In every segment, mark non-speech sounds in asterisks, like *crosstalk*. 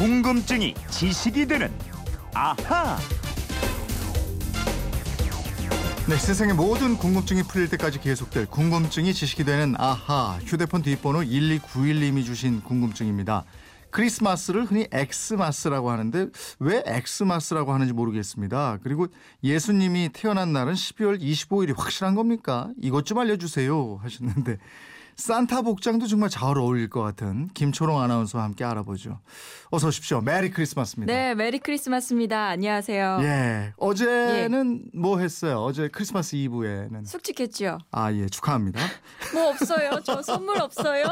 궁금증이 지식이 되는 아하. 네, 세상의 모든 궁금증이 풀릴 때까지 계속될 궁금증이 지식이 되는 아하. 휴대폰 뒷번호 1291님이 주신 궁금증입니다. 크리스마스를 흔히 엑스마스라고 하는데 왜 엑스마스라고 하는지 모르겠습니다. 그리고 예수님이 태어난 날은 12월 25일이 확실한 겁니까? 이것 좀 알려주세요 하셨는데 산타 복장도 정말 잘 어울릴 것 같은 김초롱 아나운서와 함께 알아보죠. 어서 오십시오. 메리 크리스마스입니다. 네, 메리 크리스마스입니다. 안녕하세요. 예. 어제는 뭐 했어요? 어제 크리스마스 이브에는 숙직했죠? 아, 예. 축하합니다. *laughs* 뭐 없어요? 저 선물 없어요?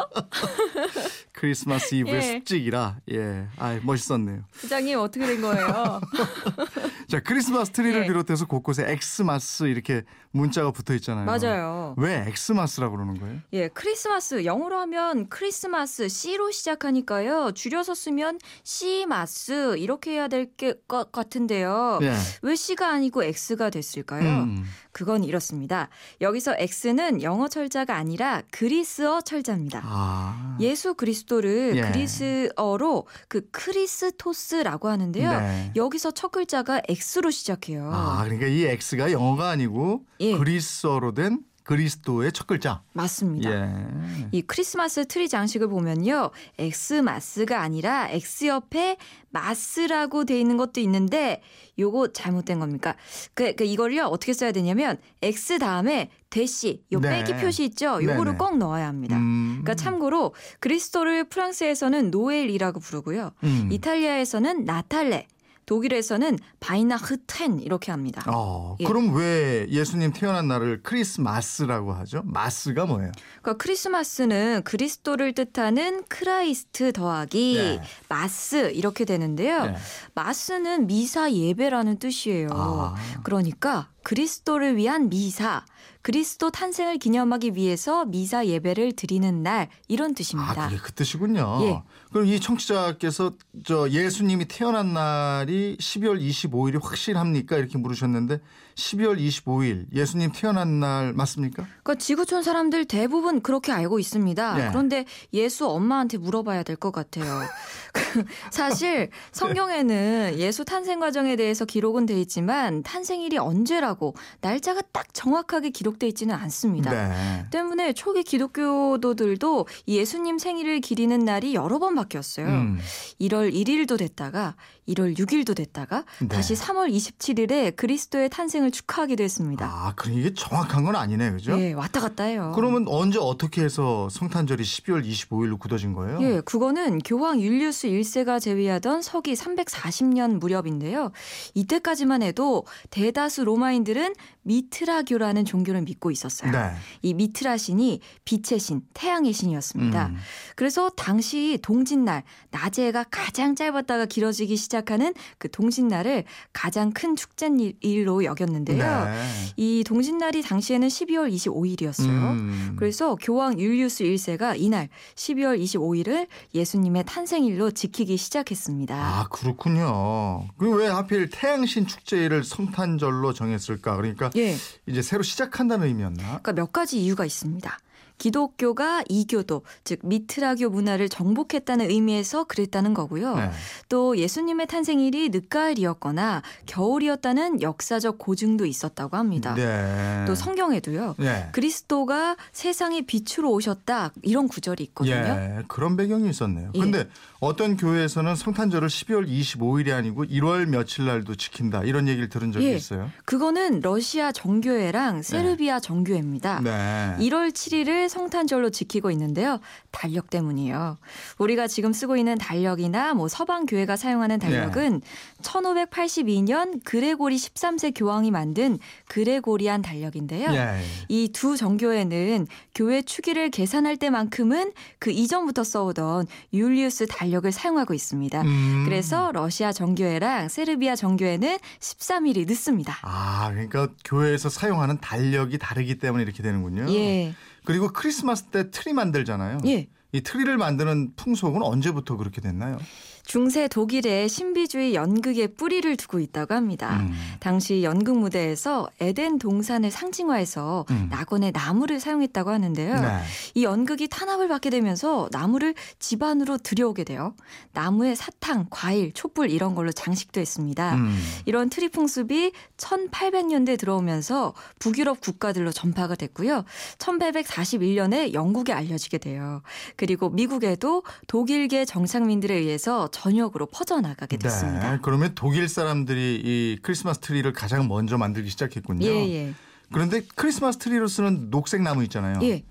*laughs* 크리스마스 이브의 예. 숙직이라 예. 아, 멋있었네요. 부장님 어떻게 된 거예요? *laughs* 자, 크리스마스 트리를 예. 비롯해서 곳곳에 엑스마스 이렇게 문자가 붙어 있잖아요. 맞아요. 왜 엑스마스라고 그러는 거예요? 예, 크리스마스 영어로 하면 크리스마스 C로 시작하니까요. 줄여서 쓰면 C마스 이렇게 해야 될 것 같은데요. 예. 왜 C가 아니고 X가 됐을까요? 음. 그건 이렇습니다. 여기서 X는 영어 철자가 아니라 그리스어 철자입니다. 아. 예수 그리스도를 예. 그리스어로 그 Χριστός라고 하는데요. 네. 여기서 첫 글자가 X 로 시작해요. 아, 그러니까 이 X가 영어가 아니고 예. 그리스어로 된 그리스도의 첫 글자. 맞습니다. 예. 이 크리스마스 트리 장식을 보면요. 엑스마스가 아니라 X 옆에 마스라고 돼 있는 것도 있는데 요거 잘못된 겁니까? 그, 그 이걸요. 어떻게 써야 되냐면 X 다음에 대시 요 네. 빼기 표시 있죠. 요거를 네네. 꼭 넣어야 합니다. 음. 그러니까 참고로 그리스도를 프랑스에서는 Noël이라고 부르고요. 음. 이탈리아에서는 Natale, 독일에서는 Weihnachten 이렇게 합니다. 어, 예. 그럼 왜 예수님 태어난 날을 크리스마스라고 하죠? mas가 뭐예요? 그러니까 크리스마스는 그리스도를 뜻하는 Christ 더하기 네. mas 이렇게 되는데요. 네. mas는 미사 예배라는 뜻이에요. 아. 그러니까 그리스도를 위한 미사, 그리스도 탄생을 기념하기 위해서 미사 예배를 드리는 날 이런 뜻입니다. 아, 그게 그 뜻이군요. 예. 그럼 이 청취자께서 저 예수님이 태어난 날이 12월 25일이 확실합니까? 이렇게 물으셨는데 12월 25일 예수님 태어난 날 맞습니까? 그러니까 지구촌 사람들 대부분 그렇게 알고 있습니다. 네. 그런데 예수 엄마한테 물어봐야 될 것 같아요. *laughs* 그 사실 성경에는 예수 탄생 과정에 대해서 기록은 돼 있지만 탄생일이 언제라고 날짜가 딱 정확하게 기록돼 있지는 않습니다. 네. 때문에 초기 기독교도들도 이 예수님 생일을 기리는 날이 여러 번 바뀌었어요. 음. 1월 1일도 됐다가 1월 6일도 됐다가 네. 다시 3월 27일에 그리스도의 탄생을 축하하기도 했습니다. 아, 그럼 이게 정확한 건 아니네, 그죠? 예, 왔다 갔다 해요. 그러면 언제 어떻게 해서 성탄절이 12월 25일로 굳어진 거예요? 예, 그거는 교황 율리우스 1세가 제위하던 서기 340년 무렵인데요. 이때까지만 해도 대다수 로마인들은 미트라교라는 종교를 믿고 있었어요. 네. 이 미트라 신이 빛의 신, 태양의 신이었습니다. 음. 그래서 당시 동 짓날, 낮에가 가장 짧았다가 길어지기 시작하는 그 동짓날을 가장 큰 축제일로 여겼는데요. 네. 이 동짓날이 당시에는 12월 25일이었어요. 음. 그래서 교황 율리우스 1세가 이날 12월 25일을 예수님의 탄생일로 지키기 시작했습니다. 아, 그렇군요. 그럼 왜 하필 태양신 축제를 성탄절로 정했을까? 그러니까 예. 이제 새로 시작한다는 의미였나? 그러니까 몇 가지 이유가 있습니다. 기독교가 이교도, 즉 미트라교 문화를 정복했다는 의미에서 그랬다는 거고요. 네. 또 예수님의 탄생일이 늦가을이었거나 겨울이었다는 역사적 고증도 있었다고 합니다. 네. 또 성경에도요. 네. 그리스도가 세상의 빛으로 오셨다 이런 구절이 있거든요. 예, 그런 배경이 있었네요. 예. 근데 어떤 교회에서는 성탄절을 12월 25일이 아니고 1월 며칠 날도 지킨다. 이런 얘기를 들은 적이 예. 있어요. 그거는 러시아 정교회랑 세르비아 정교회입니다. 네. 1월 7일을 성탄절로 지키고 있는데요. 달력 때문이에요. 우리가 지금 쓰고 있는 달력이나 뭐 서방 교회가 사용하는 달력은 1582년 그레고리 13세 교황이 만든 그레고리안 달력인데요. 예. 이두 정교회는 교회 추기를 계산할 때만큼은 그 이전부터 써오던 율리우스 달력을 사용하고 있습니다. 음. 그래서 러시아 정교회랑 세르비아 정교회는 13일이 늦습니다. 아, 그러니까 교회에서 사용하는 달력이 다르기 때문에 이렇게 되는군요. 예. 그리고 크리스마스 때 트리 만들잖아요. 예. 이 트리를 만드는 풍속은 언제부터 그렇게 됐나요? 중세 독일의 신비주의 연극의 뿌리를 두고 있다고 합니다. 음. 당시 연극 무대에서 에덴 동산을 상징화해서 음. 낙원의 나무를 사용했다고 하는데요. 네. 이 연극이 탄압을 받게 되면서 나무를 집 안으로 들여오게 돼요. 나무에 사탕, 과일, 촛불 이런 걸로 장식도 했습니다. 음. 이런 트리 풍습이 1800년대에 들어오면서 북유럽 국가들로 전파가 됐고요. 1841년에 영국에 알려지게 돼요. 그리고 미국에도 독일계 정착민들에 의해서 전역으로 퍼져나가게 됐습니다. 네. 그러면 독일 사람들이 이 크리스마스 트리를 가장 먼저 만들기 시작했군요. 예, 예. 그런데 크리스마스 트리로 쓰는 녹색 나무 있잖아요. 예.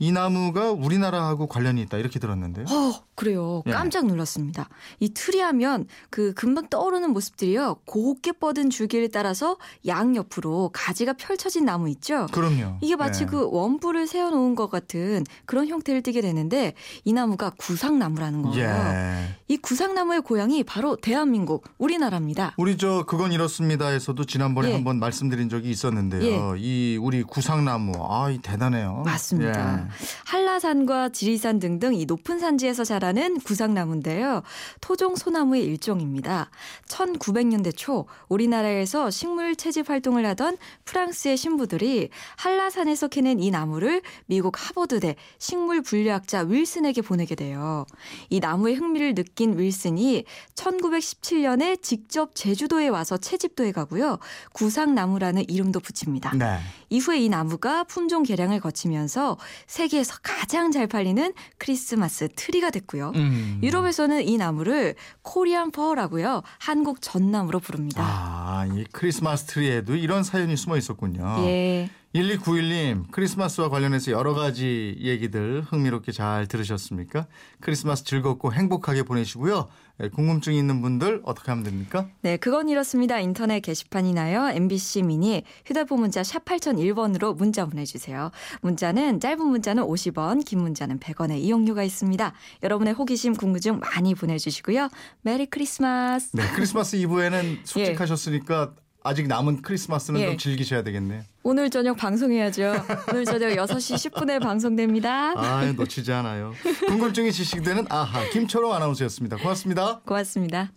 이 나무가 우리나라하고 관련이 있다 이렇게 들었는데요. 어, 그래요. 예. 깜짝 놀랐습니다. 이 트리 하면 그 금방 떠오르는 모습들이요. 곱게 뻗은 줄기를 따라서 양옆으로 가지가 펼쳐진 나무 있죠? 그럼요. 이게 마치 예. 그 원뿔을 세워놓은 것 같은 그런 형태를 띠게 되는데 이 나무가 구상나무라는 거예요. 예. 이 구상나무의 고향이 바로 대한민국 우리나라입니다. 우리 저 그건 이렇습니다에서도 지난번에 예. 한번 말씀드린 적이 있었는데요. 이 우리 구상나무 아, 이 대단해요. 맞습니다. 예. 한라산과 지리산 등등 이 높은 산지에서 자라는 구상나무인데요. 토종 소나무의 일종입니다. 1900년대 초 우리나라에서 식물 채집 활동을 하던 프랑스의 신부들이 한라산에서 캐낸 이 나무를 미국 하버드대 식물 분류학자 윌슨에게 보내게 돼요. 이 나무의 흥미를 느낀 윌슨이 1917년에 직접 제주도에 와서 채집도 해가고요. 구상나무라는 이름도 붙입니다. 네. 이후에 이 나무가 품종 개량을 거치면서 세계에서 가장 잘 팔리는 크리스마스 트리가 됐고요. 음. 유럽에서는 이 나무를 Korean fir라고요. 한국 전나무로 부릅니다. 아, 이 크리스마스 트리에도 이런 사연이 숨어 있었군요. 예. 1291님, 크리스마스와 관련해서 여러 가지 얘기들 흥미롭게 잘 들으셨습니까? 크리스마스 즐겁고 행복하게 보내시고요. 예, 궁금증이 있는 분들 어떻게 하면 됩니까? 네, 그건 이렇습니다. 인터넷 게시판이나요. MBC 미니 휴대폰 문자 샵 8001번으로 문자 보내주세요. 문자는 짧은 문자는 50원, 긴 문자는 100원의 이용료가 있습니다. 여러분의 호기심, 궁금증 많이 보내주시고요. 메리 크리스마스. 네, 크리스마스 이브에는 *laughs* 솔직하셨으니까 아직 남은 크리스마스는 예. 좀 즐기셔야 되겠네요. 오늘 저녁 방송해야죠. 오늘 저녁 6시 10분에 방송됩니다. 아, 놓치지 않아요. 궁금증이 지식되는 아하 김초롱 아나운서였습니다. 고맙습니다. 고맙습니다.